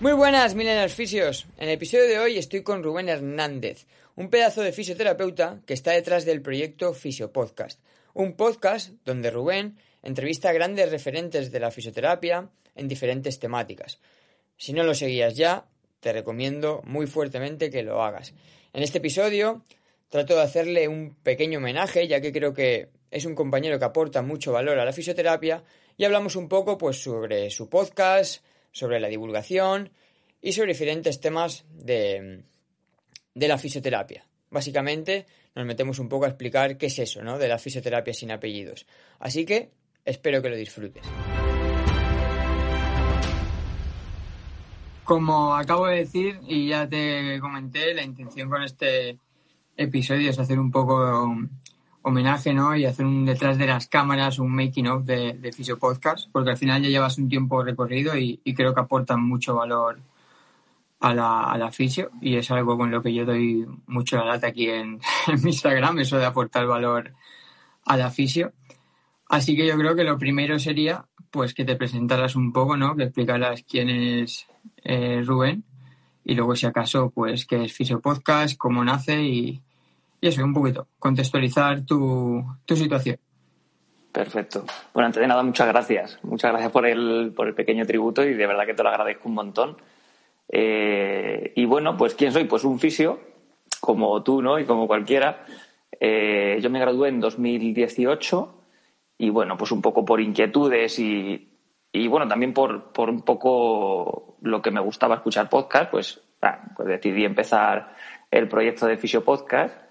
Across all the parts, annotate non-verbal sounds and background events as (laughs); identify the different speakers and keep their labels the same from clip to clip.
Speaker 1: Muy buenas, millennials fisios. En el episodio de hoy estoy con Rubén Hernández, un pedazo de fisioterapeuta que está detrás del proyecto Fisio Podcast, un podcast donde Rubén entrevista a grandes referentes de la fisioterapia en diferentes temáticas. Si no lo seguías ya, te recomiendo muy fuertemente que lo hagas. En este episodio trato de hacerle un pequeño homenaje, ya que creo que es un compañero que aporta mucho valor a la fisioterapia y hablamos un poco pues sobre su podcast, sobre la divulgación y sobre diferentes temas de, de la fisioterapia. Básicamente nos metemos un poco a explicar qué es eso, ¿no? De la fisioterapia sin apellidos. Así que espero que lo disfrutes.
Speaker 2: Como acabo de decir y ya te comenté, la intención con este episodio es hacer un poco homenaje, ¿no? Y hacer un detrás de las cámaras, un making of de, de Fisio Podcast, porque al final ya llevas un tiempo recorrido y, creo que aportan mucho valor a la, a la fisio y es algo con lo que yo doy mucho la lata aquí en, (laughs) en Instagram, eso de aportar valor a la fisio. Así que yo creo que lo primero sería pues que te presentaras un poco, ¿no? Que explicaras quién es eh, Rubén y luego si acaso pues qué es Fisio Podcast, cómo nace y, y eso, un poquito, contextualizar tu, tu situación.
Speaker 3: Perfecto. Bueno, antes de nada, muchas gracias. Muchas gracias por el, por el pequeño tributo y de verdad que te lo agradezco un montón. Eh, y bueno, pues ¿quién soy? Pues un fisio, como tú, ¿no? Y como cualquiera. Eh, yo me gradué en 2018 y bueno, pues un poco por inquietudes y, y bueno, también por, por un poco lo que me gustaba escuchar podcast, pues, ah, pues decidí empezar el proyecto de Fisio Podcast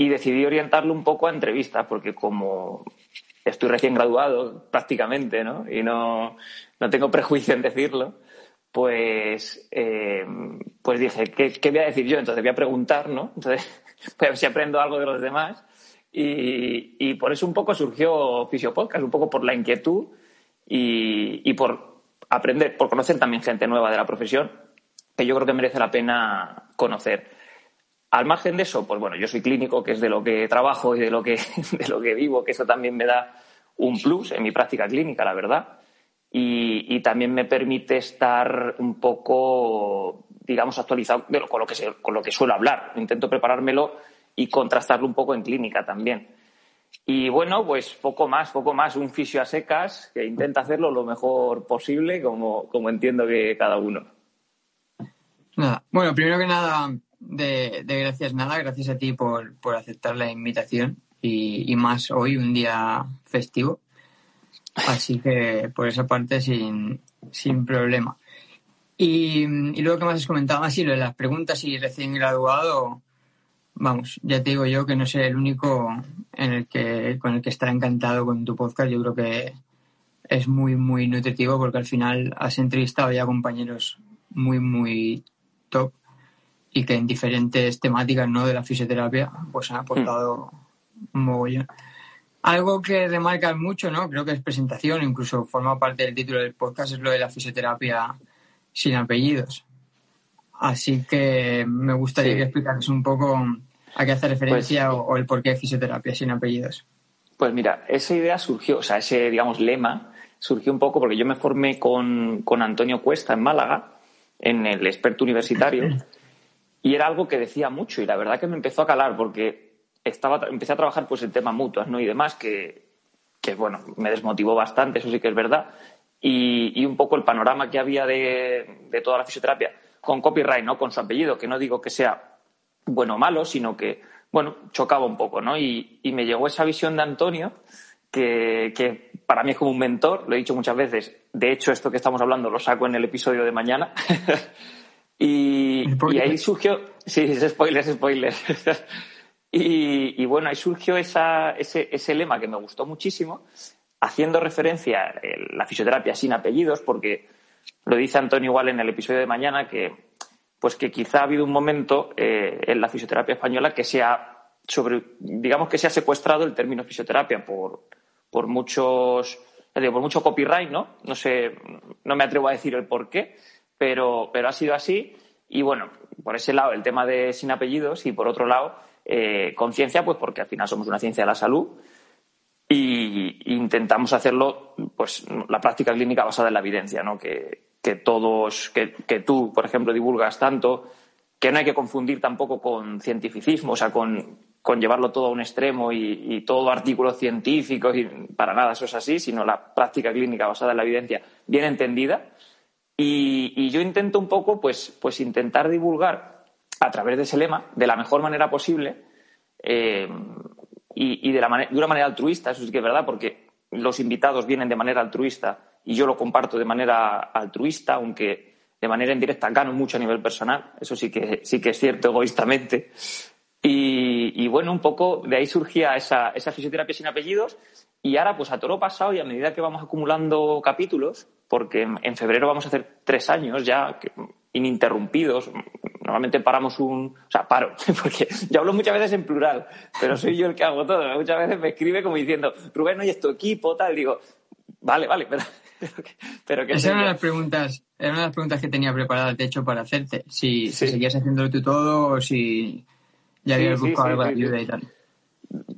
Speaker 3: y decidí orientarlo un poco a entrevistas, porque como estoy recién graduado prácticamente, ¿no? Y no, no tengo prejuicio en decirlo, pues, eh, pues dije, ¿qué, ¿qué, voy a decir yo? Entonces voy a preguntar, ¿no? Entonces (laughs) voy a ver si aprendo algo de los demás. Y, y por eso un poco surgió Fisio Podcast, un poco por la inquietud y, y por aprender, por conocer también gente nueva de la profesión, que yo creo que merece la pena conocer. Al margen de eso, pues bueno, yo soy clínico, que es de lo que trabajo y de lo que, (laughs) de lo que vivo, que eso también me da un plus en mi práctica clínica, la verdad. Y, también me permite estar un poco, digamos, actualizado con lo, que con lo que suelo hablar. Intento preparármelo y contrastarlo un poco en clínica también. Y bueno, pues poco más, poco más, un fisio a secas que intenta hacerlo lo mejor posible, como, como entiendo que cada uno.
Speaker 2: Nada. Bueno, primero que nada, de, gracias nada, gracias a ti por, aceptar la invitación y, más hoy, un día festivo. Así que por esa parte sin, sin problema. Y, y, luego que más has comentado, así lo de las preguntas y recién graduado, vamos, ya te digo yo que no soy el único en el que, con el que estará encantado con tu podcast. Yo creo que es muy, muy nutritivo porque al final has entrevistado ya compañeros muy, muy top y que en diferentes temáticas ¿no? de la fisioterapia pues han aportado un mogollón. Algo que remarcas mucho, ¿no? Creo que es presentación, incluso forma parte del título del podcast, es lo de la fisioterapia sin apellidos. Así que me gustaría que explicaras un poco a qué hace referencia pues o, el por qué fisioterapia sin apellidos.
Speaker 3: Pues mira, esa idea surgió, o sea, ese, digamos, lema surgió un poco porque yo me formé con, con Antonio Cuesta en Málaga, en el experto universitario, (laughs) y era algo que decía mucho y la verdad que me empezó a calar porque estaba, empecé a trabajar pues en temas mutuas ¿no? y demás que, que, bueno, me desmotivó bastante, eso sí que es verdad. Y, y un poco el panorama que había de, de, toda la fisioterapia con copyright, ¿no? Con su apellido, que no digo que sea bueno o malo, sino que, bueno, chocaba un poco, ¿no? Y, y me llegó esa visión de Antonio que, que, para mí es como un mentor, lo he dicho muchas veces. De hecho, esto que estamos hablando lo saco en el episodio de mañana. (laughs) Y, y, ahí surgió, sí, es spoiler, es spoiler. (laughs) y, y, bueno, ahí surgió esa, ese, ese, lema que me gustó muchísimo, haciendo referencia a la fisioterapia sin apellidos, porque lo dice Antonio igual en el episodio de mañana, que pues que quizá ha habido un momento eh, en la fisioterapia española que se ha sobre, digamos que se ha secuestrado el término fisioterapia por, por muchos, por mucho copyright, ¿no? No sé, no me atrevo a decir el por qué, pero, pero ha sido así. Y bueno, por ese lado el tema de sin apellidos y por otro lado eh, conciencia, pues porque al final somos una ciencia de la salud y intentamos hacerlo, pues la práctica clínica basada en la evidencia, ¿no? Que, que todos, que, que tú, por ejemplo, divulgas tanto, que no hay que confundir tampoco con cientificismo, o sea, con, con llevarlo todo a un extremo y, y, todo artículos científicos y para nada eso es así, sino la práctica clínica basada en la evidencia bien entendida. Y, yo intento un poco, pues, pues intentar divulgar a través de ese lema de la mejor manera posible eh, y, de, la de, una manera altruista, eso sí que es verdad, porque los invitados vienen de manera altruista y yo lo comparto de manera altruista, aunque de manera indirecta gano mucho a nivel personal, eso sí que, sí que es cierto egoístamente. Y, bueno, un poco de ahí surgía esa fisioterapia sin apellidos y ahora, pues a toro pasado y a medida que vamos acumulando capítulos, porque en, febrero vamos a hacer tres años ya ininterrumpidos, normalmente paramos un. O sea, paro, (laughs) porque yo hablo muchas veces en plural, pero soy yo el que hago todo. Muchas veces me escribe como diciendo, Rubén, oye, es tu equipo, tal. Digo, vale, vale, pero. (laughs)
Speaker 2: pero que Esa era una de las preguntas. Era una de las preguntas que tenía preparadas, de hecho, para hacerte. Si, sí. si seguías haciéndolo tú todo o si ya habías sí, buscado sí, algo de ayuda y tal.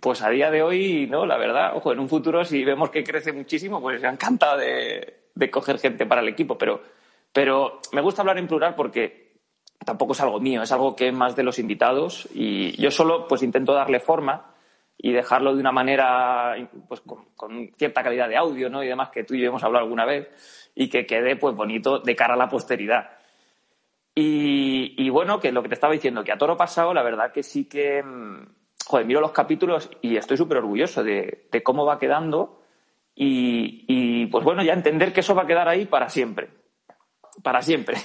Speaker 3: Pues a día de hoy, no, la verdad, ojo, en un futuro si vemos que crece muchísimo, pues encantado de, de coger gente para el equipo, pero, pero me gusta hablar en plural porque tampoco es algo mío, es algo que es más de los invitados y yo solo pues intento darle forma y dejarlo de una manera pues con, cierta calidad de audio ¿no? y demás que tú y yo hemos hablado alguna vez y que quede pues bonito de cara a la posteridad. Y, y bueno, que lo que te estaba diciendo, que a toro pasado la verdad que sí que joder, miro los capítulos y estoy súper orgulloso de, de, cómo va quedando y, y, pues bueno, ya entender que eso va a quedar ahí para siempre. Para siempre.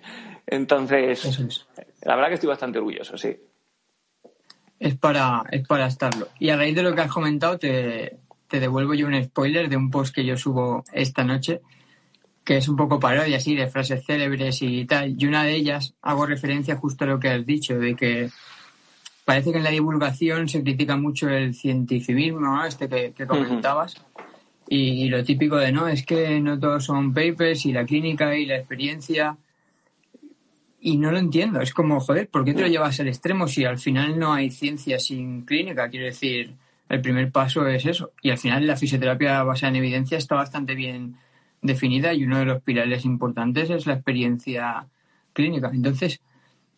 Speaker 3: (laughs) Entonces, es. la verdad que estoy bastante orgulloso, sí.
Speaker 2: Es para, es para estarlo. Y a raíz de lo que has comentado, te, te devuelvo yo un spoiler de un post que yo subo esta noche, que es un poco parodia, así, de frases célebres y tal. Y una de ellas hago referencia justo a lo que has dicho, de que parece que en la divulgación se critica mucho el cientificismo, ¿no? este que, que comentabas. Uh -huh. y, y, lo típico de no, es que no todos son papers y la clínica y la experiencia. Y no lo entiendo. Es como, joder, ¿por qué te lo llevas al extremo si al final no hay ciencia sin clínica? Quiero decir, el primer paso es eso. Y al final la fisioterapia basada en evidencia está bastante bien definida y uno de los pilares importantes es la experiencia clínica. Entonces,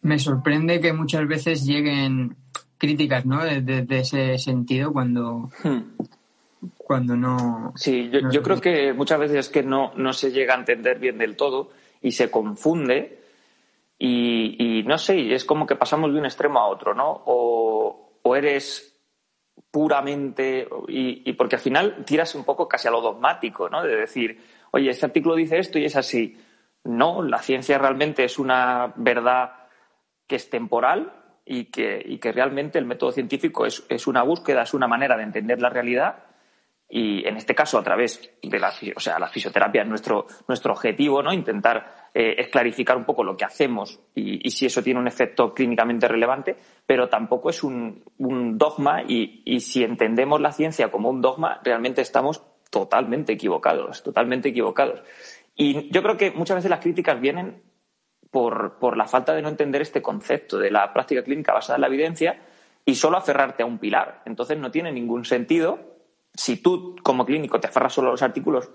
Speaker 2: me sorprende que muchas veces lleguen críticas, ¿no? De, de, de ese sentido cuando, hmm. cuando no.
Speaker 3: Sí, yo,
Speaker 2: no
Speaker 3: yo creo que muchas veces es que no, no se llega a entender bien del todo y se confunde. Y, y no sé, es como que pasamos de un extremo a otro, ¿no? O, o eres puramente. Y, y, porque al final tiras un poco casi a lo dogmático, ¿no? De decir, oye, este artículo dice esto y es así. No, la ciencia realmente es una verdad que es temporal y que, y que realmente el método científico es, es, una búsqueda, es una manera de entender la realidad y en este caso a través de la, o sea, la fisioterapia es nuestro, nuestro objetivo, ¿no? Intentar eh, es clarificar un poco lo que hacemos y, y, si eso tiene un efecto clínicamente relevante, pero tampoco es un, un dogma y, y si entendemos la ciencia como un dogma, realmente estamos totalmente equivocados, totalmente equivocados. Y yo creo que muchas veces las críticas vienen por, por, la falta de no entender este concepto de la práctica clínica basada en la evidencia y solo aferrarte a un pilar. Entonces no tiene ningún sentido. Si tú, como clínico, te aferras solo a los artículos,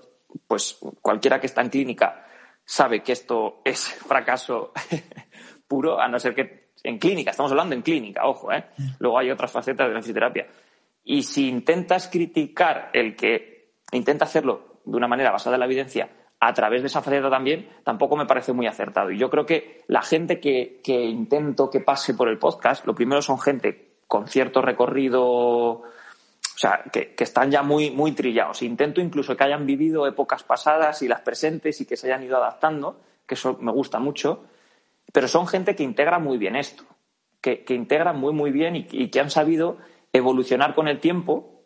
Speaker 3: pues cualquiera que está en clínica sabe que esto es fracaso (laughs) puro, a no ser que en clínica, estamos hablando en clínica, ojo, ¿eh? Luego hay otras facetas de la fisioterapia. Y si intentas criticar el que intenta hacerlo de una manera basada en la evidencia a través de esa faceta también, tampoco me parece muy acertado. Y yo creo que la gente que, que intento que pase por el podcast, lo primero son gente con cierto recorrido, o sea, que, que, están ya muy, muy trillados. Intento incluso que hayan vivido épocas pasadas y las presentes y que se hayan ido adaptando, que eso me gusta mucho, pero son gente que integra muy bien esto, que, que integra muy, muy bien y, y que han sabido evolucionar con el tiempo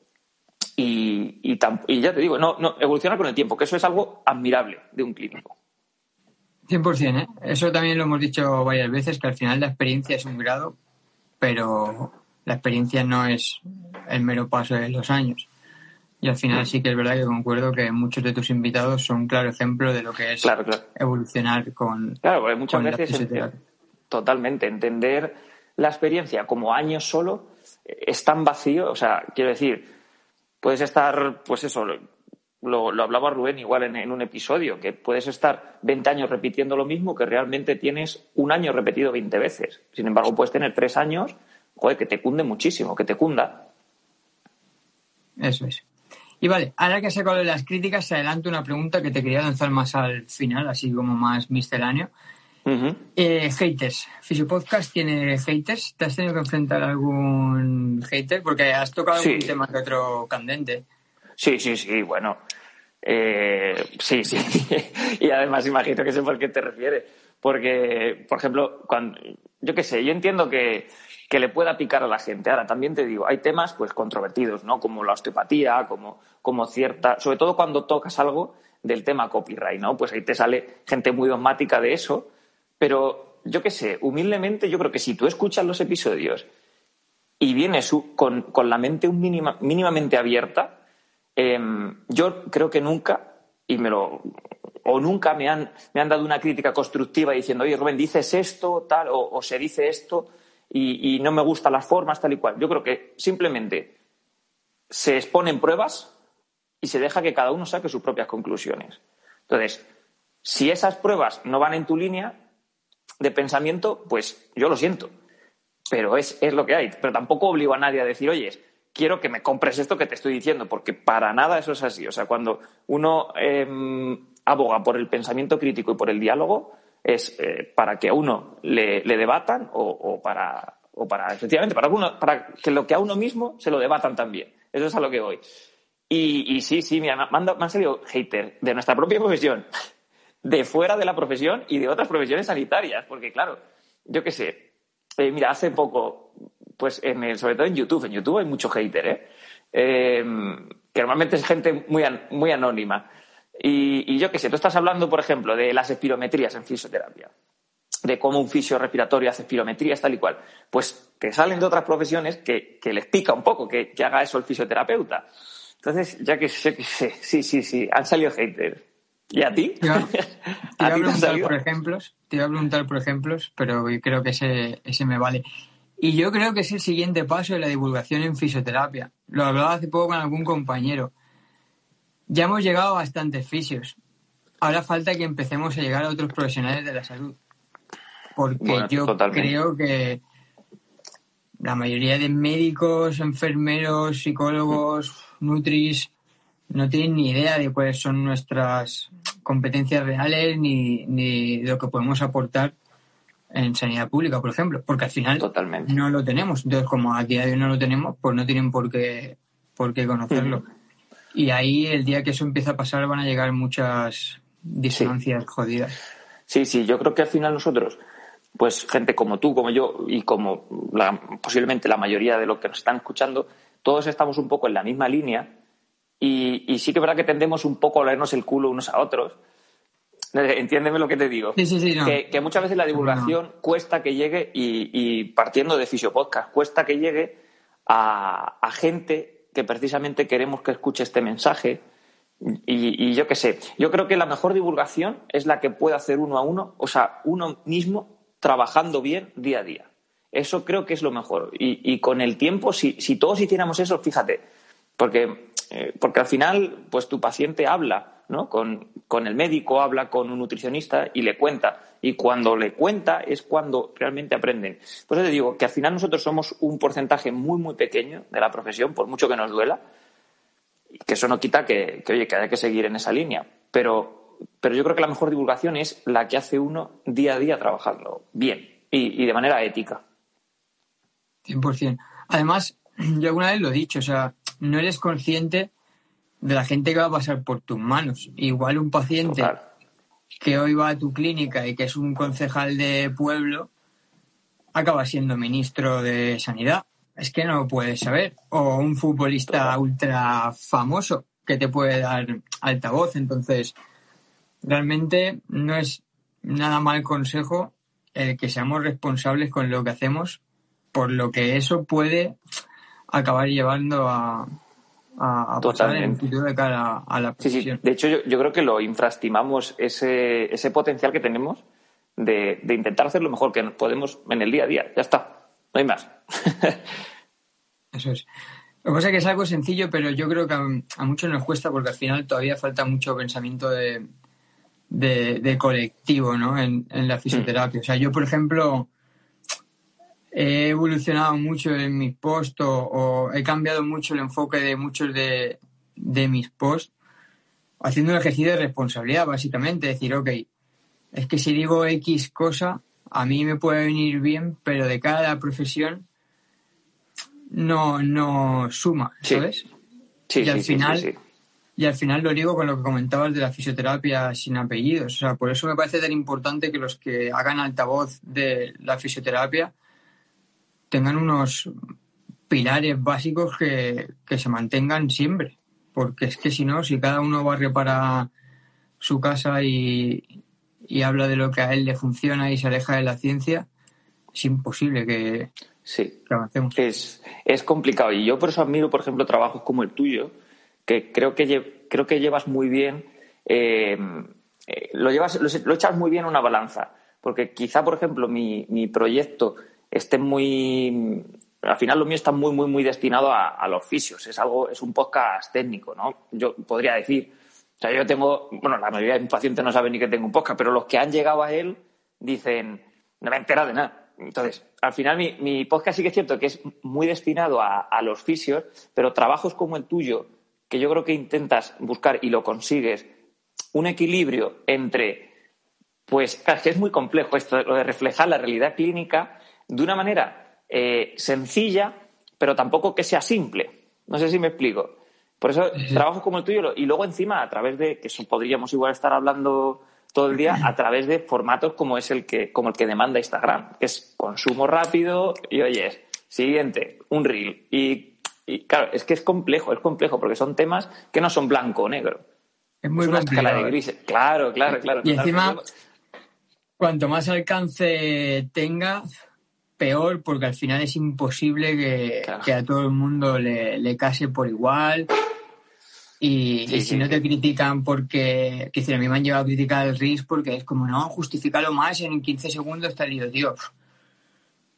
Speaker 3: y, y, y, ya te digo, no, no, evoluciona con el tiempo, que eso es algo admirable de un clínico.
Speaker 2: 100%, ¿eh? Eso también lo hemos dicho varias veces, que al final la experiencia es un grado, pero la experiencia no es el mero paso de los años. Y al final sí que es verdad que concuerdo que muchos de tus invitados son un claro ejemplo de lo que es evolucionar con.
Speaker 3: Claro, porque muchas veces. totalmente. Entender la experiencia como años solo es tan vacío. O sea, quiero decir, puedes estar, pues eso, lo, hablaba Rubén igual en, un episodio, que puedes estar 20 años repitiendo lo mismo que realmente tienes un año repetido 20 veces. Sin embargo, puedes tener tres años, joder, que te cunde muchísimo, que te cunda.
Speaker 2: Eso es. Y vale, ahora que sacado de las críticas, se adelanta una pregunta que te quería lanzar más al final, así como más misceláneo. Eh, haters. Fisiopodcast tiene haters. ¿Te has tenido que enfrentar a algún hater? Porque has tocado algún tema que otro candente.
Speaker 3: Sí, sí, sí, bueno. Eh, sí, sí. (laughs) y además imagino que sé por qué te refieres. Porque, por ejemplo, cuando, yo qué sé, yo entiendo que que le pueda picar a la gente. Ahora, también te digo, hay temas pues controvertidos, ¿no? Como la osteopatía, como, como cierta, sobre todo cuando tocas algo del tema copyright, ¿no? Pues ahí te sale gente muy dogmática de eso, pero yo qué sé, humildemente yo creo que si tú escuchas los episodios y vienes con, con la mente un mínima, mínimamente abierta, em, yo creo que nunca, y me lo, o nunca me han, me han dado una crítica constructiva diciendo, oye, Rubén, dices esto, tal, o se dice esto, y, no me gustan las formas, tal y cual. Yo creo que simplemente se exponen pruebas y se deja que cada uno saque sus propias conclusiones. Entonces, si esas pruebas no van en tu línea de pensamiento, pues yo lo siento, pero es, lo que hay. Pero tampoco obligo a nadie a decir, oye, quiero que me compres esto que te estoy diciendo, porque para nada eso es así. O sea, cuando uno em, aboga por el pensamiento crítico y por el diálogo, es eh, para que a uno le, debatan o, para, o para, efectivamente, para, uno, para que lo que a uno mismo se lo debatan también. Eso es a lo que voy. Y, sí, sí, mira, me han, salido haters de nuestra propia profesión, de fuera de la profesión y de otras profesiones sanitarias, porque claro, yo qué sé, eh, mira, hace poco, pues en el, sobre todo en YouTube, en YouTube hay mucho hater, ¿eh? eh que normalmente es gente muy, muy anónima. Y, yo qué sé, tú estás hablando, por ejemplo, de las espirometrías en fisioterapia, de cómo un fisio respiratorio hace espirometrías, tal y cual. Pues que salen de otras profesiones que, les pica un poco que, haga eso el fisioterapeuta. Entonces, ya que sé que sé, sí, sí, sí, han salido haters. ¿Y a ti?
Speaker 2: Te iba, a, (laughs) preguntar por ejemplos, te iba a preguntar por ejemplos, pero creo que ese, ese me vale. Y yo creo que es el siguiente paso de la divulgación en fisioterapia. Lo hablaba hace poco con algún compañero. Ya hemos llegado a bastantes fisios. Ahora falta que empecemos a llegar a otros profesionales de la salud. Porque yo creo que la mayoría de médicos, enfermeros, psicólogos, nutris, no tienen ni idea de cuáles son nuestras competencias reales ni, ni lo que podemos aportar en sanidad pública, por ejemplo, porque al final no lo tenemos. Entonces, como a día de hoy no lo tenemos, pues no tienen por qué, por qué conocerlo. Y ahí el día que eso empieza a pasar van a llegar muchas distancias jodidas.
Speaker 3: Sí, sí, yo creo que al final nosotros, pues gente como tú, como yo y como posiblemente la mayoría de los que nos están escuchando, todos estamos un poco en la misma línea y, sí que es verdad que tendemos un poco a leernos el culo unos a otros. (laughs) Entiéndeme lo que te digo.
Speaker 2: Sí, sí, sí,
Speaker 3: que, muchas veces la divulgación cuesta que llegue, y, partiendo de Fisiopodcast, cuesta que llegue a, a gente que precisamente queremos que escuche este mensaje. Y, yo qué sé, yo creo que la mejor divulgación es la que puede hacer uno a uno, o sea, uno mismo trabajando bien día a día. Eso creo que es lo mejor. Y, con el tiempo, si, si, todos hiciéramos eso, fíjate, porque, eh, porque al final, pues tu paciente habla ¿no? Con, con, el médico, habla con un nutricionista y le cuenta. Y cuando le cuenta es cuando realmente aprenden. Por eso te digo que al final nosotros somos un porcentaje muy, muy pequeño de la profesión, por mucho que nos duela. Que eso no quita que, oye, que haya que seguir en esa línea. Pero, pero yo creo que la mejor divulgación es la que hace uno día a día trabajando bien y, y de manera ética.
Speaker 2: 100%. Además, (clears throat) yo alguna vez lo he dicho, o sea, no eres consciente de la gente que va a pasar por tus manos. Igual un paciente que hoy va a tu clínica y que es un concejal de pueblo, acaba siendo ministro de Sanidad. Es que no lo puedes saber. O un futbolista ultra famoso que te puede dar altavoz. Entonces, realmente no es nada mal consejo el que seamos responsables con lo que hacemos, por lo que eso puede acabar llevando a, a, pasar en el futuro de cara a, la
Speaker 3: profesión. De hecho, yo, creo que lo infraestimamos ese, ese potencial que tenemos de, de, intentar hacer lo mejor que podemos en el día a día. Ya está, no hay más.
Speaker 2: Eso es. Lo que pasa es que es algo sencillo, pero yo creo que a, muchos nos cuesta porque al final todavía falta mucho pensamiento de, de, colectivo ¿no? en, en la fisioterapia. O sea, yo, por ejemplo, he evolucionado mucho en mis posts o, he cambiado mucho el enfoque de muchos de, de mis posts haciendo un ejercicio de responsabilidad, básicamente. Decir, ok, es que si digo X cosa, a mí me puede venir bien, pero de cada profesión no, no suma, ¿sabes?
Speaker 3: Sí,
Speaker 2: y al final, y al final lo digo con lo que comentabas de la fisioterapia sin apellidos. O sea, por eso me parece tan importante que los que hagan altavoz de la fisioterapia tengan unos pilares básicos que, se mantengan siempre. Porque es que si no, si cada uno barre para su casa y, y habla de lo que a él le funciona y se aleja de la ciencia, es imposible que,
Speaker 3: Sí, es, es complicado. Y yo por eso admiro, por ejemplo, trabajos como el tuyo, que creo que, creo que llevas muy bien, eh, eh, lo, llevas, lo, echas muy bien en una balanza. Porque quizá, por ejemplo, mi, mi proyecto esté muy. Al final lo mío está muy, muy, muy destinado a, los fisios. Es algo, es un podcast técnico, ¿no? Yo podría decir. O sea, yo tengo. Bueno, la mayoría de mis pacientes no saben ni que tengo un podcast, pero los que han llegado a él dicen. No me he enterado de nada entonces, al final mi, podcast sí que es cierto que es muy destinado a, los fisios, pero trabajos como el tuyo, que yo creo que intentas buscar y lo consigues, un equilibrio entre, pues, claro, es muy complejo esto, lo de reflejar la realidad clínica de una manera eh, sencilla, pero tampoco que sea simple. No sé si me explico. Por eso, trabajos como el tuyo, y luego encima, a través de, que eso podríamos igual estar hablando todo el día a (laughs) través de formatos como es el que, como el que demanda Instagram, que es consumo rápido y oye, siguiente, un reel. Y, claro, es que es complejo, es complejo, porque son temas que no son blanco o negro.
Speaker 2: Es muy una escala de grises.
Speaker 3: Claro, claro, claro.
Speaker 2: Y encima, cuanto más alcance tenga, peor, porque al final es imposible que, a todo el mundo le, le case por igual y, si no te critican porque, que a mí me han llevado a criticar el RIS porque es como, no, justifícalo más, en 15 segundos está lío, tío.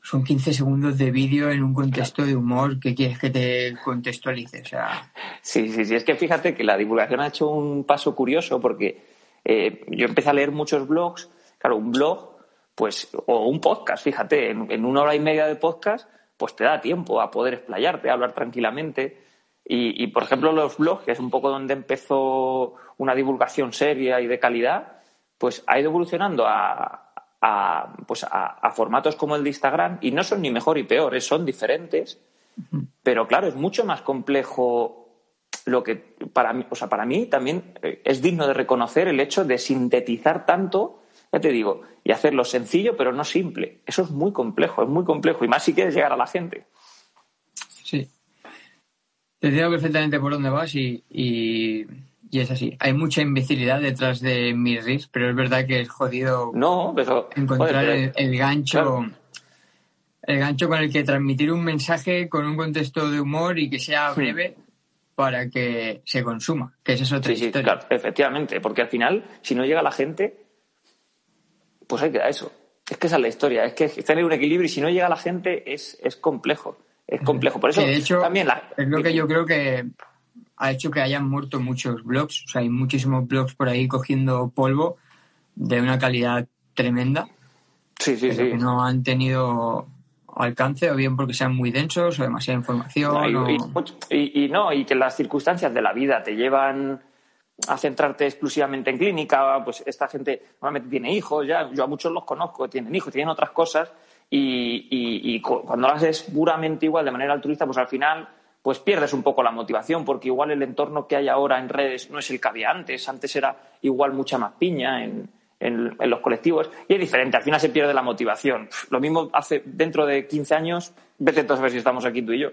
Speaker 2: Son 15 segundos de vídeo en un contexto de humor que quieres que te contextualice. O sea...
Speaker 3: Sí, sí, sí. Es que fíjate que la divulgación ha hecho un paso curioso porque eh, yo empecé a leer muchos blogs. Claro, un blog, pues, o un podcast, fíjate, en, en una hora y media de podcast, pues te da tiempo a poder explayarte, a hablar tranquilamente. Y, por ejemplo, los blogs, que es un poco donde empezó una divulgación seria y de calidad, pues ha ido evolucionando a, pues a, formatos como el de Instagram y no son ni mejor y peor, son diferentes, pero claro, es mucho más complejo lo que para mí, o sea, para mí también eh, es digno de reconocer el hecho de sintetizar tanto, ya te digo, y hacerlo sencillo pero no simple. Eso es muy complejo, es muy complejo y más si quieres llegar a la gente.
Speaker 2: Sí, te entiendo perfectamente por dónde vas y, y, es así. Hay mucha imbecilidad detrás de mis riffs, pero es verdad que es jodido
Speaker 3: no,
Speaker 2: encontrar el, gancho. El gancho con el que transmitir un mensaje con un contexto de humor y que sea breve para que se consuma, que esa es otra
Speaker 3: sí, historia. Sí, claro, efectivamente, porque al final, si no llega la gente, pues hay que dar eso. Es que esa es la historia, es que tener un equilibrio y si no llega la gente es, es complejo es complejo. Por eso
Speaker 2: de hecho, también es lo que yo creo que ha hecho que hayan muerto muchos blogs. O sea, hay muchísimos blogs por ahí cogiendo polvo de una calidad tremenda.
Speaker 3: Sí, sí, sí.
Speaker 2: Que no han tenido alcance, o bien porque sean muy densos, o demasiada información.
Speaker 3: y, no, y que las circunstancias de la vida te llevan a centrarte exclusivamente en clínica, pues esta gente normalmente tiene hijos, ya yo a muchos los conozco, tienen hijos, tienen otras cosas, y, cuando lo haces puramente igual de manera altruista, pues al final pues pierdes un poco la motivación, porque igual el entorno que hay ahora en redes no es el que había antes. Antes era igual mucha más piña en, los colectivos y es diferente. Al final se pierde la motivación. Lo mismo hace dentro de 15 años, vete entonces a ver si estamos aquí tú y yo.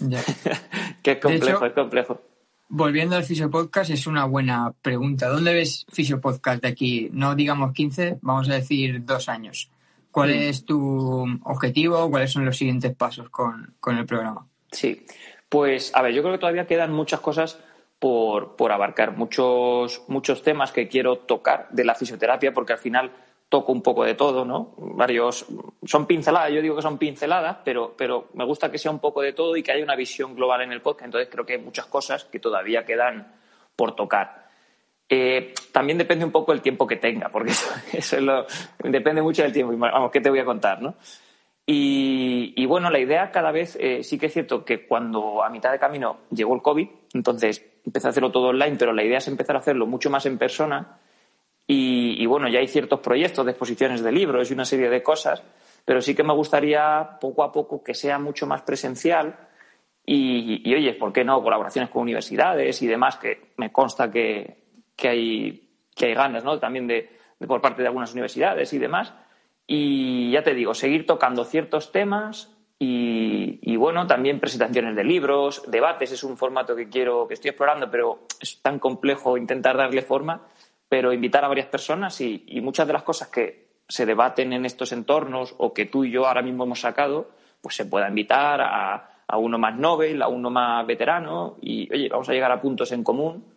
Speaker 3: (laughs) que es complejo, es complejo.
Speaker 2: Volviendo al Fisio Podcast, es una buena pregunta. ¿Dónde ves Fisio Podcast de aquí? No digamos 15, vamos a decir dos años. ¿Cuál es tu objetivo? ¿Cuáles son los siguientes pasos con, con, el programa?
Speaker 3: Sí, pues a ver, yo creo que todavía quedan muchas cosas por, por abarcar, muchos, muchos temas que quiero tocar de la fisioterapia, porque al final toco un poco de todo, ¿no? Varios, son pinceladas, yo digo que son pinceladas, pero, pero me gusta que sea un poco de todo y que haya una visión global en el podcast. Entonces creo que hay muchas cosas que todavía quedan por tocar. Eh, también depende un poco del tiempo que tenga, porque (laughs) eso, lo, depende mucho del tiempo. Vamos, ¿qué te voy a contar, no? Y, bueno, la idea cada vez eh, sí que es cierto que cuando a mitad de camino llegó el COVID, entonces empecé a hacerlo todo online, pero la idea es empezar a hacerlo mucho más en persona y, bueno, ya hay ciertos proyectos de exposiciones de libros y una serie de cosas, pero sí que me gustaría poco a poco que sea mucho más presencial y, y oye, ¿por qué no? Colaboraciones con universidades y demás, que me consta que, que, hay, que hay ganas, ¿no? También de, por parte de algunas universidades y demás. Y ya te digo, seguir tocando ciertos temas y, y, bueno, también presentaciones de libros, debates, es un formato que quiero, que estoy explorando, pero es tan complejo intentar darle forma pero invitar a varias personas y, muchas de las cosas que se debaten en estos entornos o que tú y yo ahora mismo hemos sacado, pues se pueda invitar a, uno más Nobel, a uno más veterano y, oye, vamos a llegar a puntos en común.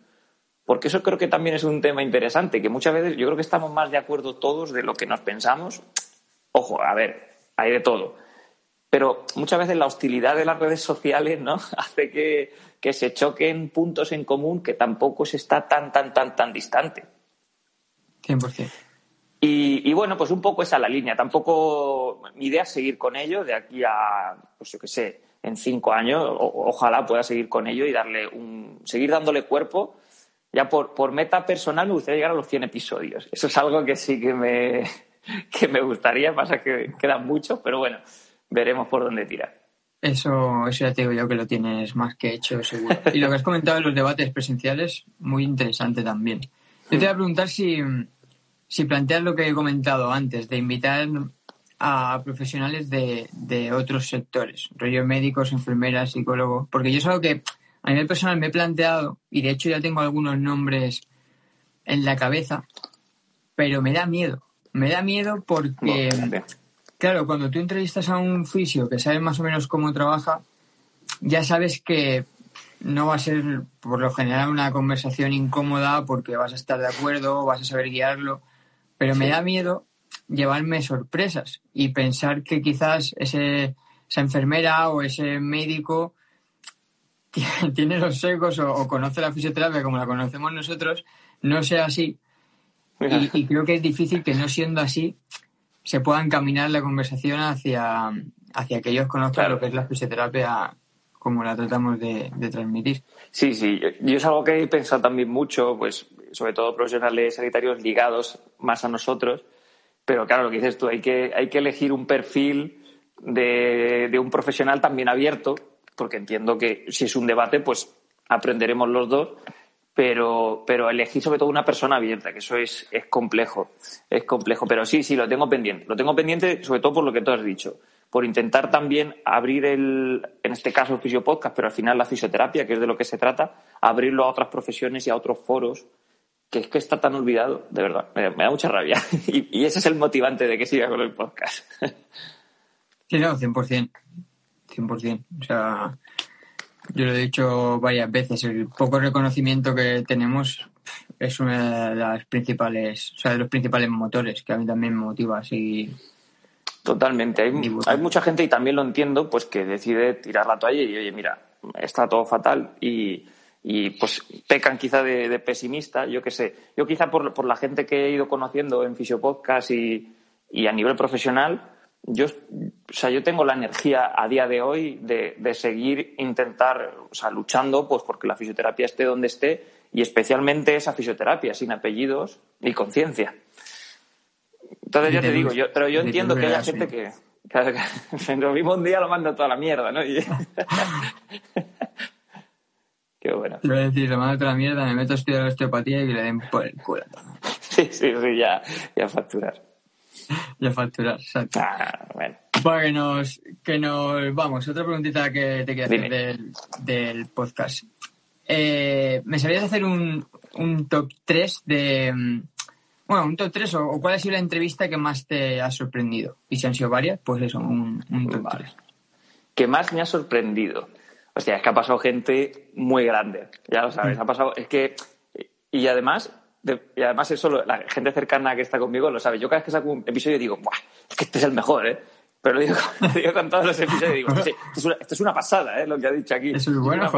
Speaker 3: Porque eso creo que también es un tema interesante, que muchas veces yo creo que estamos más de acuerdo todos de lo que nos pensamos. Ojo, a ver, hay de todo. Pero muchas veces la hostilidad de las redes sociales ¿no? (laughs) hace que, que se choquen puntos en común que tampoco se está tan, tan, tan, tan distante.
Speaker 2: 100%.
Speaker 3: Y, y, bueno, pues un poco esa la línea. Tampoco mi idea es seguir con ello de aquí a, pues yo qué sé, en cinco años. ojalá pueda seguir con ello y darle un, seguir dándole cuerpo. Ya por, por meta personal me gustaría llegar a los 100 episodios. Eso es algo que sí que me, (laughs) que me gustaría. Pasa que quedan muchos, pero bueno, veremos por dónde tirar.
Speaker 2: Eso, eso ya te digo yo que lo tienes más que hecho, seguro. Y lo que has comentado en los debates presenciales, muy interesante también. Yo te voy a preguntar si, si planteas lo que he comentado antes, de invitar a profesionales de, de otros sectores, rollo médicos, enfermeras, psicólogos, porque yo es algo que a nivel personal me he planteado y de hecho ya tengo algunos nombres en la cabeza, pero me da miedo. Me da miedo porque, claro, cuando tú entrevistas a un fisio que sabe más o menos cómo trabaja, ya sabes que no va a ser por lo general una conversación incómoda porque vas a estar de acuerdo, vas a saber guiarlo, pero me da miedo llevarme sorpresas y pensar que quizás ese, esa enfermera o ese médico (laughs) tiene los secos o, conoce la fisioterapia como la conocemos nosotros, no sea así. Y, y, creo que es difícil que no siendo así se pueda encaminar la conversación hacia, hacia que ellos conozcan lo que es la fisioterapia como la tratamos de, transmitir.
Speaker 3: Sí, sí, yo, es algo que he pensado también mucho, pues sobre todo profesionales sanitarios ligados más a nosotros, pero claro, lo que dices tú, hay que, hay que elegir un perfil de, de un profesional también abierto, porque entiendo que si es un debate, pues aprenderemos los dos, pero, pero elegir sobre todo una persona abierta, que eso es, es complejo, es complejo, pero sí, sí, lo tengo pendiente, lo tengo pendiente sobre todo por lo que tú has dicho por intentar también abrir el, en este caso el fisiopodcast, pero al final la fisioterapia, que es de lo que se trata, abrirlo a otras profesiones y a otros foros, que es que está tan olvidado, de verdad, me, da mucha rabia. (laughs) Y, ese es el motivante de que siga con el podcast.
Speaker 2: Sí, no, 100%. 100%. O sea, yo lo he dicho varias veces, el poco reconocimiento que tenemos es una de las principales, o sea, de los principales motores que a mí también me motiva así
Speaker 3: Totalmente. Hay, mucha gente, y también lo entiendo, pues que decide tirar la toalla y, oye, mira, está todo fatal y, pues pecan quizá de, pesimista, yo qué sé. Yo quizá por, por, la gente que he ido conociendo en Fisiopodcast y, y a nivel profesional, yo, o sea, yo tengo la energía a día de hoy de, de seguir intentar, o sea, luchando pues porque la fisioterapia esté donde esté y especialmente esa fisioterapia sin apellidos y conciencia. Entonces yo te digo, yo, pero yo entiendo que haya gente que, (laughs) lo mismo un día lo manda toda la mierda, ¿no? (laughs) Qué bueno.
Speaker 2: Te voy a decir, lo mando toda la mierda, me meto a estudiar osteopatía y que le den por el culo. (laughs)
Speaker 3: sí, sí, sí, ya, ya facturar.
Speaker 2: ya facturar, exacto.
Speaker 3: Ah, bueno.
Speaker 2: Bueno, que nos, que nos, vamos, otra preguntita que te quiero hacer del, del, podcast. eh, ¿me sabrías hacer un, un top 3 de... mm, Bueno, un top 3 o, o cuál ha sido la entrevista que más te ha sorprendido? Y si han sido varias, pues eso, un, un top
Speaker 3: Vale.
Speaker 2: 3.
Speaker 3: que más me ha sorprendido. Hostia, es que ha pasado gente muy grande, ya lo sabes, ha pasado, es que, y además, de- y además eso, la gente cercana que está conmigo lo sabe. Yo cada vez que saco un episodio digo, Buah, es que este es el mejor, ¿eh? Pero lo digo, (laughs) lo digo con todos los episodios, digo, sí, esto es una, esto es una pasada, ¿eh? Lo que ha dicho aquí.
Speaker 2: Eso es bueno.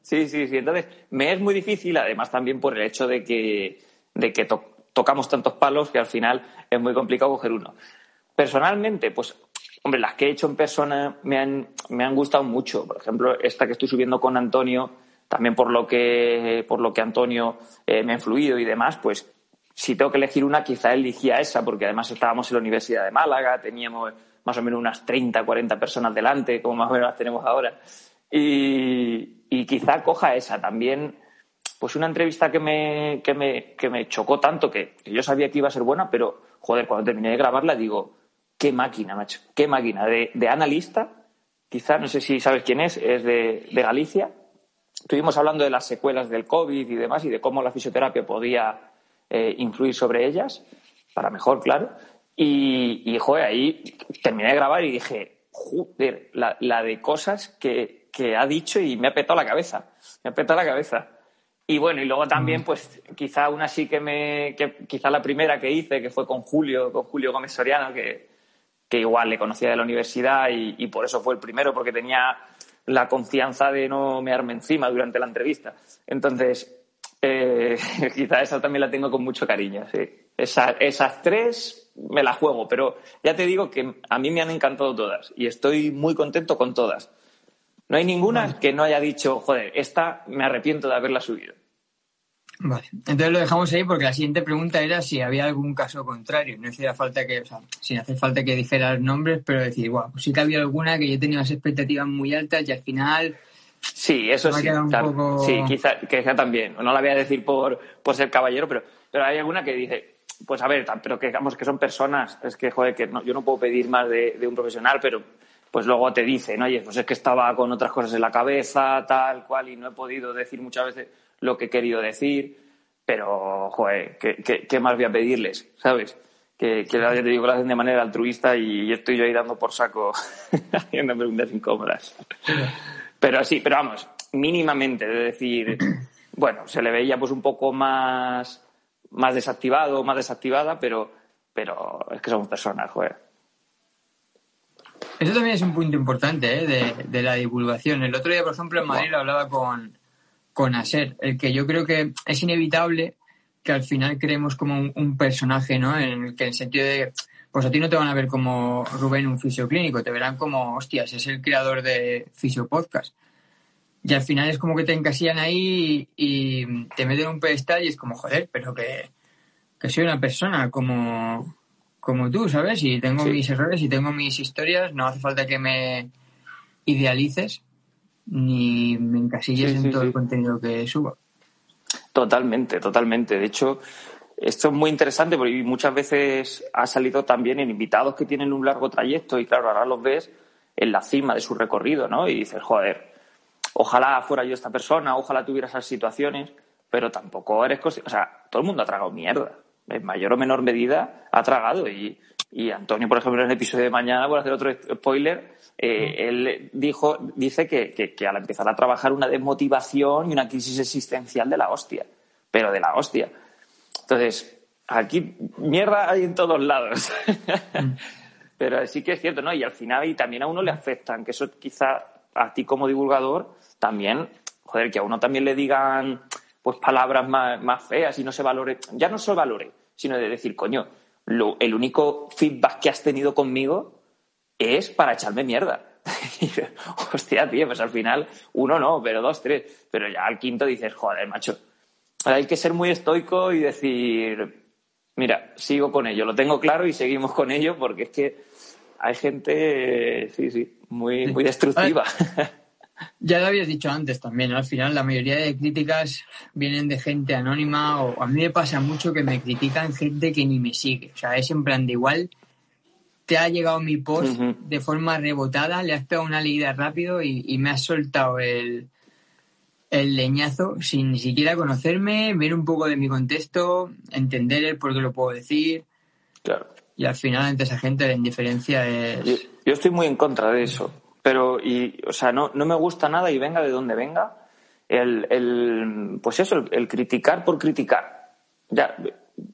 Speaker 3: Sí, sí, sí. Entonces, me es muy difícil, además también por el hecho de que, de que to- tocamos tantos palos que al final es muy complicado coger uno. Personalmente, pues, hombre, las que he hecho en persona me han, me han gustado mucho. Por ejemplo, esta que estoy subiendo con Antonio, también por lo que, por lo que Antonio eh, me ha influido y demás, pues si tengo que elegir una, quizá elegía esa, porque además estábamos en la Universidad de Málaga, teníamos más o menos unas 30, 40 personas delante, como más o menos las tenemos ahora. Y, y quizá coja esa también. Pues una entrevista que me, que me, que me chocó tanto que, que yo sabía que iba a ser buena, pero joder, cuando terminé de grabarla digo, qué máquina, macho, qué máquina. De, de analista, quizá, no sé si sabes quién es, es de, de Galicia. Estuvimos hablando de las secuelas del COVID y demás y de cómo la fisioterapia podía eh, influir sobre ellas, para mejor, claro. Y, y, joder, ahí terminé de grabar y dije, joder, la, la de cosas que, que ha dicho y me ha petado la cabeza. Me ha petado la cabeza. Y bueno, y luego también, pues, quizá una sí que me. Que, quizá la primera que hice, que fue con Julio, con Julio Gómez Soriano, que, que igual le conocía de la universidad y, y por eso fue el primero, porque tenía la confianza de no mearme encima durante la entrevista. Entonces, eh, (laughs) quizá esa también la tengo con mucho cariño, sí. Esa- esas tres me las juego, pero ya te digo que a mí me han encantado todas y estoy muy contento con todas. No hay ninguna que no haya dicho, joder, esta me arrepiento de haberla subido.
Speaker 2: Vale, entonces lo dejamos ahí porque la siguiente pregunta era si había algún caso contrario. No hacía falta que, o sea, sin hacer falta que dijeras nombres, pero decir, bueno, pues sí que había alguna que yo tenía unas expectativas muy altas y al final
Speaker 3: Sí, eso sí.
Speaker 2: un
Speaker 3: claro.
Speaker 2: poco-
Speaker 3: Sí, quizá, quizá también. No la voy a decir por, por ser caballero, pero, pero hay alguna que dice, pues a ver, pero que digamos que son personas. Es que, joder, que no- yo no puedo pedir más de, de un profesional, pero pues luego te dicen, oye, pues es que estaba con otras cosas en la cabeza, tal cual, y no he podido decir muchas veces lo que he querido decir. Pero, joder, ¿qué, qué, qué más voy a pedirles? ¿Sabes? Que, que ya te digo que lo hacen de manera altruista y estoy yo ahí dando por saco (laughs) haciendo preguntas incómodas. Pero sí, pero vamos, mínimamente, de decir, (clears throat) bueno, se le veía pues un poco más, más desactivado, más desactivada, pero, pero es que somos personas, joder.
Speaker 2: Eso también es un punto importante ¿eh? de, de la divulgación. El otro día, por ejemplo, en Madrid lo hablaba con, con Aser, el que yo creo que es inevitable que al final creemos como un, un personaje, ¿no? En el que en el sentido de, pues a ti no te van a ver como Rubén un fisioclínico, te verán como, hostias, es el creador de Fisio Podcast. Y al final es como que te encasillan ahí y, y te meten en un pedestal y es como, joder, pero que, que soy una persona como, como tú, ¿sabes? Y tengo
Speaker 3: Sí.
Speaker 2: mis errores y tengo mis historias, no hace falta que me idealices ni me encasilles
Speaker 3: Sí,
Speaker 2: en todo el contenido que subo.
Speaker 3: Totalmente, totalmente. De hecho, esto es muy interesante porque muchas veces ha salido también en invitados que tienen un largo trayecto y claro, ahora los ves en la cima de su recorrido, ¿no? Y dices, joder, ojalá fuera yo esta persona, ojalá tuviera esas situaciones, pero tampoco eres consciente. O sea, todo el mundo ha tragado mierda. En mayor o menor medida ha tragado. Y, y Antonio, por ejemplo, en el episodio de mañana, por hacer otro spoiler, eh, él dijo, dice que, que, que al empezar a trabajar una desmotivación y una crisis existencial de la hostia. Pero de la hostia. Entonces, aquí mierda hay en todos lados. (laughs) Pero sí que es cierto, ¿no? Y al final y también a uno le afectan, que eso quizá a ti como divulgador también, joder, que a uno también le digan pues palabras más, más feas y no se valore, ya no se valore, sino de decir, coño, lo- el único feedback que has tenido conmigo es para echarme mierda. (laughs) Hostia, tío, pues al final uno no, pero dos, tres. Pero ya al quinto dices, joder, macho. Hay que ser muy estoico y decir, mira, sigo con ello, lo tengo claro y seguimos con ello porque es que hay gente, sí, sí, muy, muy destructiva. (laughs)
Speaker 2: Ya lo habías dicho antes también, ¿no? al final la mayoría de críticas vienen de gente anónima o a mí me pasa mucho que me critican gente que ni me sigue. O sea, es en plan de igual te ha llegado mi post de forma rebotada, le has pegado una leída rápido y, y me has soltado el, el leñazo sin ni siquiera conocerme, ver un poco de mi contexto, entender el por qué lo puedo decir.
Speaker 3: Claro.
Speaker 2: Y al final, ante esa gente, la indiferencia es.
Speaker 3: Yo, yo estoy muy en contra de eso. Pero, y, o sea, no, no me gusta nada y venga de donde venga, el, el pues eso, el, criticar por criticar. Ya,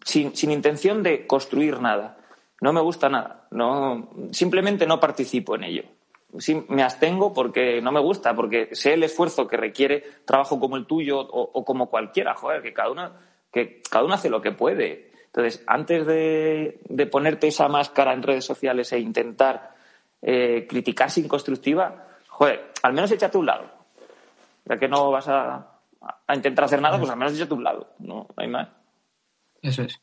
Speaker 3: sin, sin intención de construir nada. No me gusta nada. No, simplemente no participo en ello. Me abstengo porque no me gusta, porque sé el esfuerzo que requiere trabajo como el tuyo o, o como cualquiera, joder, que cada uno, que cada uno hace lo que puede. Entonces, antes de, de ponerte esa máscara en redes sociales e intentar eh, criticar sin constructiva, joder, al menos échate a un lado. Ya que no vas a, a intentar hacer nada, pues al menos échate a un lado. No, no hay más.
Speaker 2: Eso es.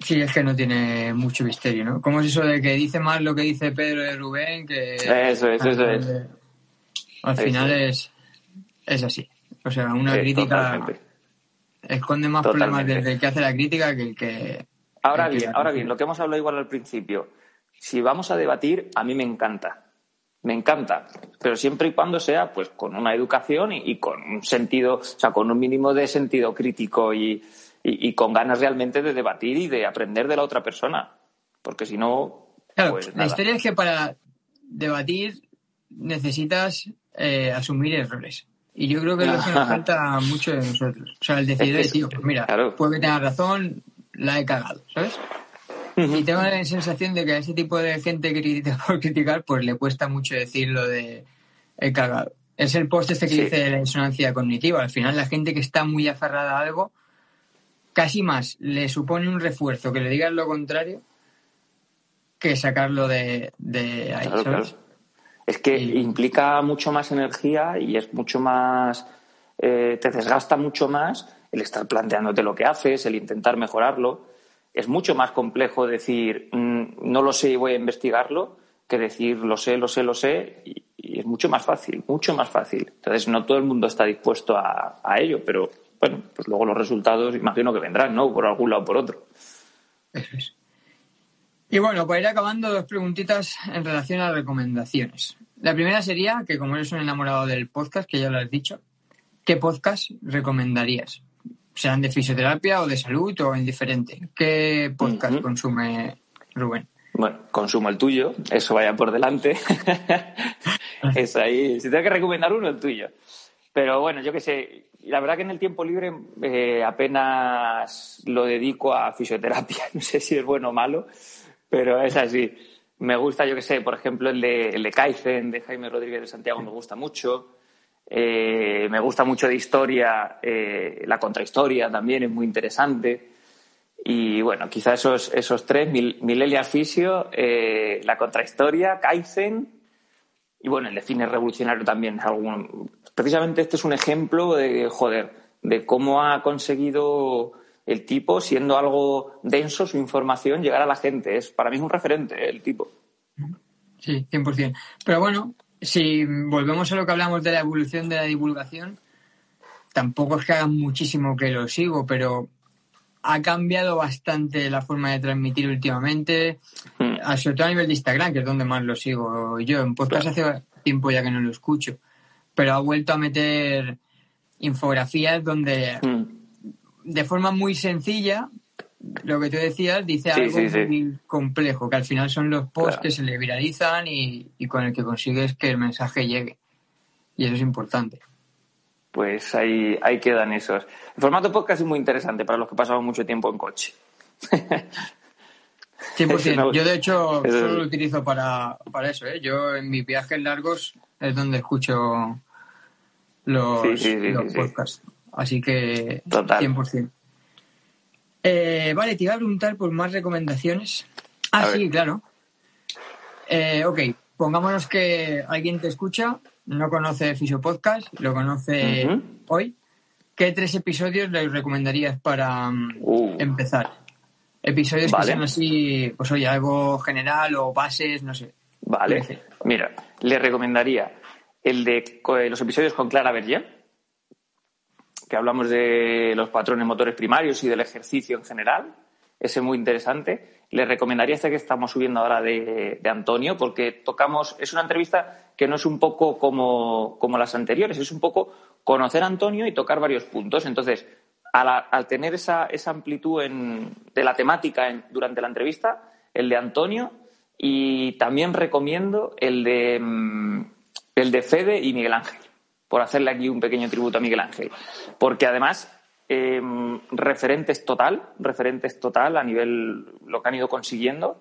Speaker 2: Sí, es que no tiene mucho misterio, ¿no? ¿Cómo es eso de que dice más lo que dice Pedro de Rubén? Que
Speaker 3: Eso es, eso es.
Speaker 2: Al final es, es así. O sea, una
Speaker 3: Sí,
Speaker 2: crítica
Speaker 3: totalmente.
Speaker 2: esconde más
Speaker 3: Totalmente.
Speaker 2: problemas desde el que hace la crítica que el que.
Speaker 3: Ahora
Speaker 2: el que
Speaker 3: bien, ahora bien, lo que hemos hablado igual al principio. Si vamos a debatir, a mí me encanta. Me encanta. Pero siempre y cuando sea, pues, con una educación y, y con un sentido, o sea, con un mínimo de sentido crítico y, y- y con ganas realmente de debatir y de aprender de la otra persona. Porque si no,
Speaker 2: Claro,
Speaker 3: pues
Speaker 2: la historia es que para debatir necesitas eh, asumir errores. Y yo creo que es lo que nos (laughs) falta mucho de nosotros. O sea, el decir,
Speaker 3: Es que
Speaker 2: "Eh, tío, pues mira,
Speaker 3: claro.
Speaker 2: puede que tengas razón, la he cagado, ¿sabes? Y tengo la sensación de que a ese tipo de gente que critica (laughs) por criticar, pues le cuesta mucho decir lo de he cagado. Es el post este que
Speaker 3: Sí.
Speaker 2: dice de la disonancia cognitiva. Al final, la gente que está muy aferrada a algo, casi más le supone un refuerzo que le digas lo contrario que sacarlo de, de ahí,
Speaker 3: Claro,
Speaker 2: ¿sabes?
Speaker 3: claro. Es que
Speaker 2: Y-
Speaker 3: implica mucho más energía y es mucho más. eh, te desgasta mucho más el estar planteándote lo que haces, el intentar mejorarlo. Es mucho más complejo decir mm, no lo sé y voy a investigarlo que decir lo sé, lo sé, lo sé y, es mucho más fácil, mucho más fácil. Entonces no todo el mundo está dispuesto a, a ello, pero bueno, pues luego los resultados imagino que vendrán, ¿no? Por algún lado o por otro.
Speaker 2: Eso es. Y bueno, para ir acabando, dos preguntitas en relación a recomendaciones. La primera sería que, como eres un enamorado del podcast, que ya lo has dicho, ¿qué podcast recomendarías? Sean de fisioterapia o de salud o indiferente. ¿Qué podcast consume Rubén?
Speaker 3: Bueno, consumo el tuyo, eso vaya por delante. (laughs) es ahí. Si tengo que recomendar uno, el tuyo. Pero bueno, yo qué sé, la verdad que en el tiempo libre eh, apenas lo dedico a fisioterapia. (laughs) No sé si es bueno o malo, pero es así. Me gusta, yo qué sé, por ejemplo, el de, el de Kaizen, de Jaime Rodríguez de Santiago, me gusta mucho. Eh, me gusta mucho de historia, eh, la contrahistoria también es muy interesante. Y bueno, quizá esos, esos tres, Mil- Milelia Fisio, eh, la contrahistoria, Kaizen y bueno, el de cine revolucionario también. Algún... Precisamente este es un ejemplo de, joder, de cómo ha conseguido el tipo, siendo algo denso su información, llegar a la gente. Es, para mí es un referente eh, el tipo.
Speaker 2: Sí, 100%. Pero bueno, si volvemos a lo que hablamos de la evolución de la divulgación, tampoco es que haga muchísimo que lo sigo, pero ha cambiado bastante la forma de transmitir últimamente,
Speaker 3: Mm.
Speaker 2: a- sobre todo a nivel de Instagram, que es donde más lo sigo yo. En podcast hace tiempo ya que no lo escucho, pero ha vuelto a meter infografías donde
Speaker 3: Mm.
Speaker 2: de forma muy sencilla, lo que tú decías, dice
Speaker 3: Sí,
Speaker 2: algo
Speaker 3: sí, sí.
Speaker 2: muy complejo, que al final son los posts
Speaker 3: Claro.
Speaker 2: que se le viralizan y, y con el que consigues que el mensaje llegue. Y eso es importante.
Speaker 3: Pues ahí, ahí quedan esos. El formato podcast es muy interesante para los que pasamos mucho tiempo en coche.
Speaker 2: 100%.
Speaker 3: Eso no-
Speaker 2: Yo, de hecho,
Speaker 3: eso
Speaker 2: solo lo utilizo para, para eso. ¿eh? Yo, en mis viajes largos, es donde escucho los, los podcasts. Así que,
Speaker 3: Total.
Speaker 2: 100%. Eh, vale, te iba a preguntar por más recomendaciones. Ah,
Speaker 3: A
Speaker 2: sí,
Speaker 3: ver.
Speaker 2: claro. Eh, ok, pongámonos que alguien te escucha, no conoce Fisio Podcast, lo conoce hoy. ¿Qué tres episodios le recomendarías para mm,
Speaker 3: Uh.
Speaker 2: empezar? Episodios
Speaker 3: Vale.
Speaker 2: que sean así, pues oye, algo general o bases, no sé.
Speaker 3: Vale. Mira, le recomendaría el de co- los episodios con Clara Berger, que hablamos de los patrones motores primarios y del ejercicio en general. Ese es muy interesante. Le recomendaría este que estamos subiendo ahora de, Antonio, porque tocamos, es una entrevista que no es un poco como, como las anteriores, es un poco conocer a Antonio y tocar varios puntos. Entonces, al, tener esa, esa amplitud en, de la temática durante la entrevista, el de Antonio y también recomiendo el de, mm, el de Fede y Miguel Ángel, por hacerle aquí un pequeño tributo a Miguel Ángel. Porque además, em, referentes total, referentes total a nivel lo que han ido consiguiendo.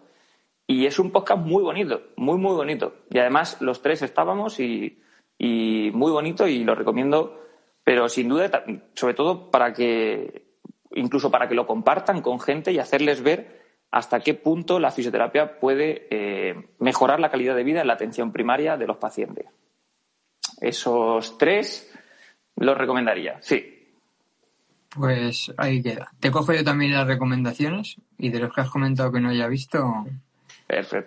Speaker 3: Y es un podcast muy bonito, muy, muy bonito. Y además los tres estábamos y, y muy bonito y lo recomiendo, pero sin duda, sobre todo para que, incluso para que lo compartan con gente y hacerles ver hasta qué punto la fisioterapia puede eh, mejorar la calidad de vida en la atención primaria de los pacientes. Esos tres los recomendaría, sí.
Speaker 2: Pues ahí queda. Te cojo yo también las recomendaciones y de los que has comentado que no haya visto,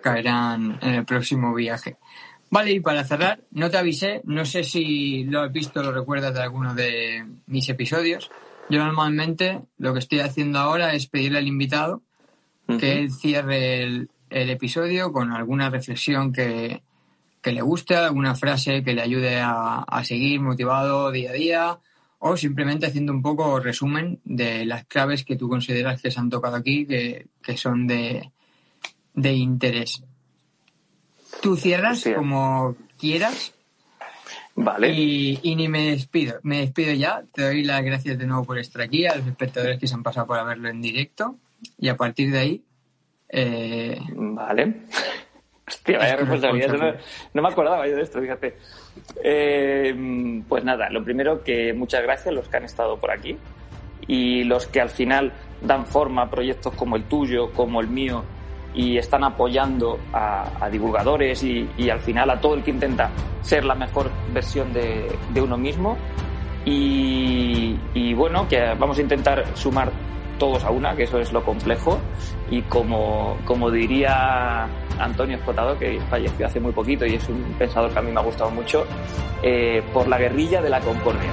Speaker 2: caerán en el próximo viaje. Vale, y para cerrar, no te avisé, no sé si lo has visto o lo recuerdas de alguno de mis episodios. Yo normalmente lo que estoy haciendo ahora es pedirle al invitado que él cierre el, episodio con alguna reflexión que, le guste, alguna frase que le ayude a, seguir motivado día a día o simplemente haciendo un poco resumen de las claves que tú consideras que se han tocado aquí, que, son de, interés. Tú cierras como quieras.
Speaker 3: Vale.
Speaker 2: Y, y, ni me despido. Me despido ya. Te doy las gracias de nuevo por estar aquí, a los espectadores que se han pasado por verlo en directo. Y a partir de ahí. Eh,
Speaker 3: vale. Hostia, vaya responsabilidad. No, me acordaba yo de esto, fíjate. Eh, pues nada, lo primero que muchas gracias a los que han estado por aquí y los que al final dan forma a proyectos como el tuyo, como el mío, y están apoyando a, divulgadores y, al final a todo el que intenta ser la mejor versión de, uno mismo. Y, y, bueno, que vamos a intentar sumar todos a una, que eso es lo complejo. Y como, como diría Antonio Escotado, que falleció hace muy poquito y es un pensador que a mí me ha gustado mucho, eh, por la guerrilla de la concordia.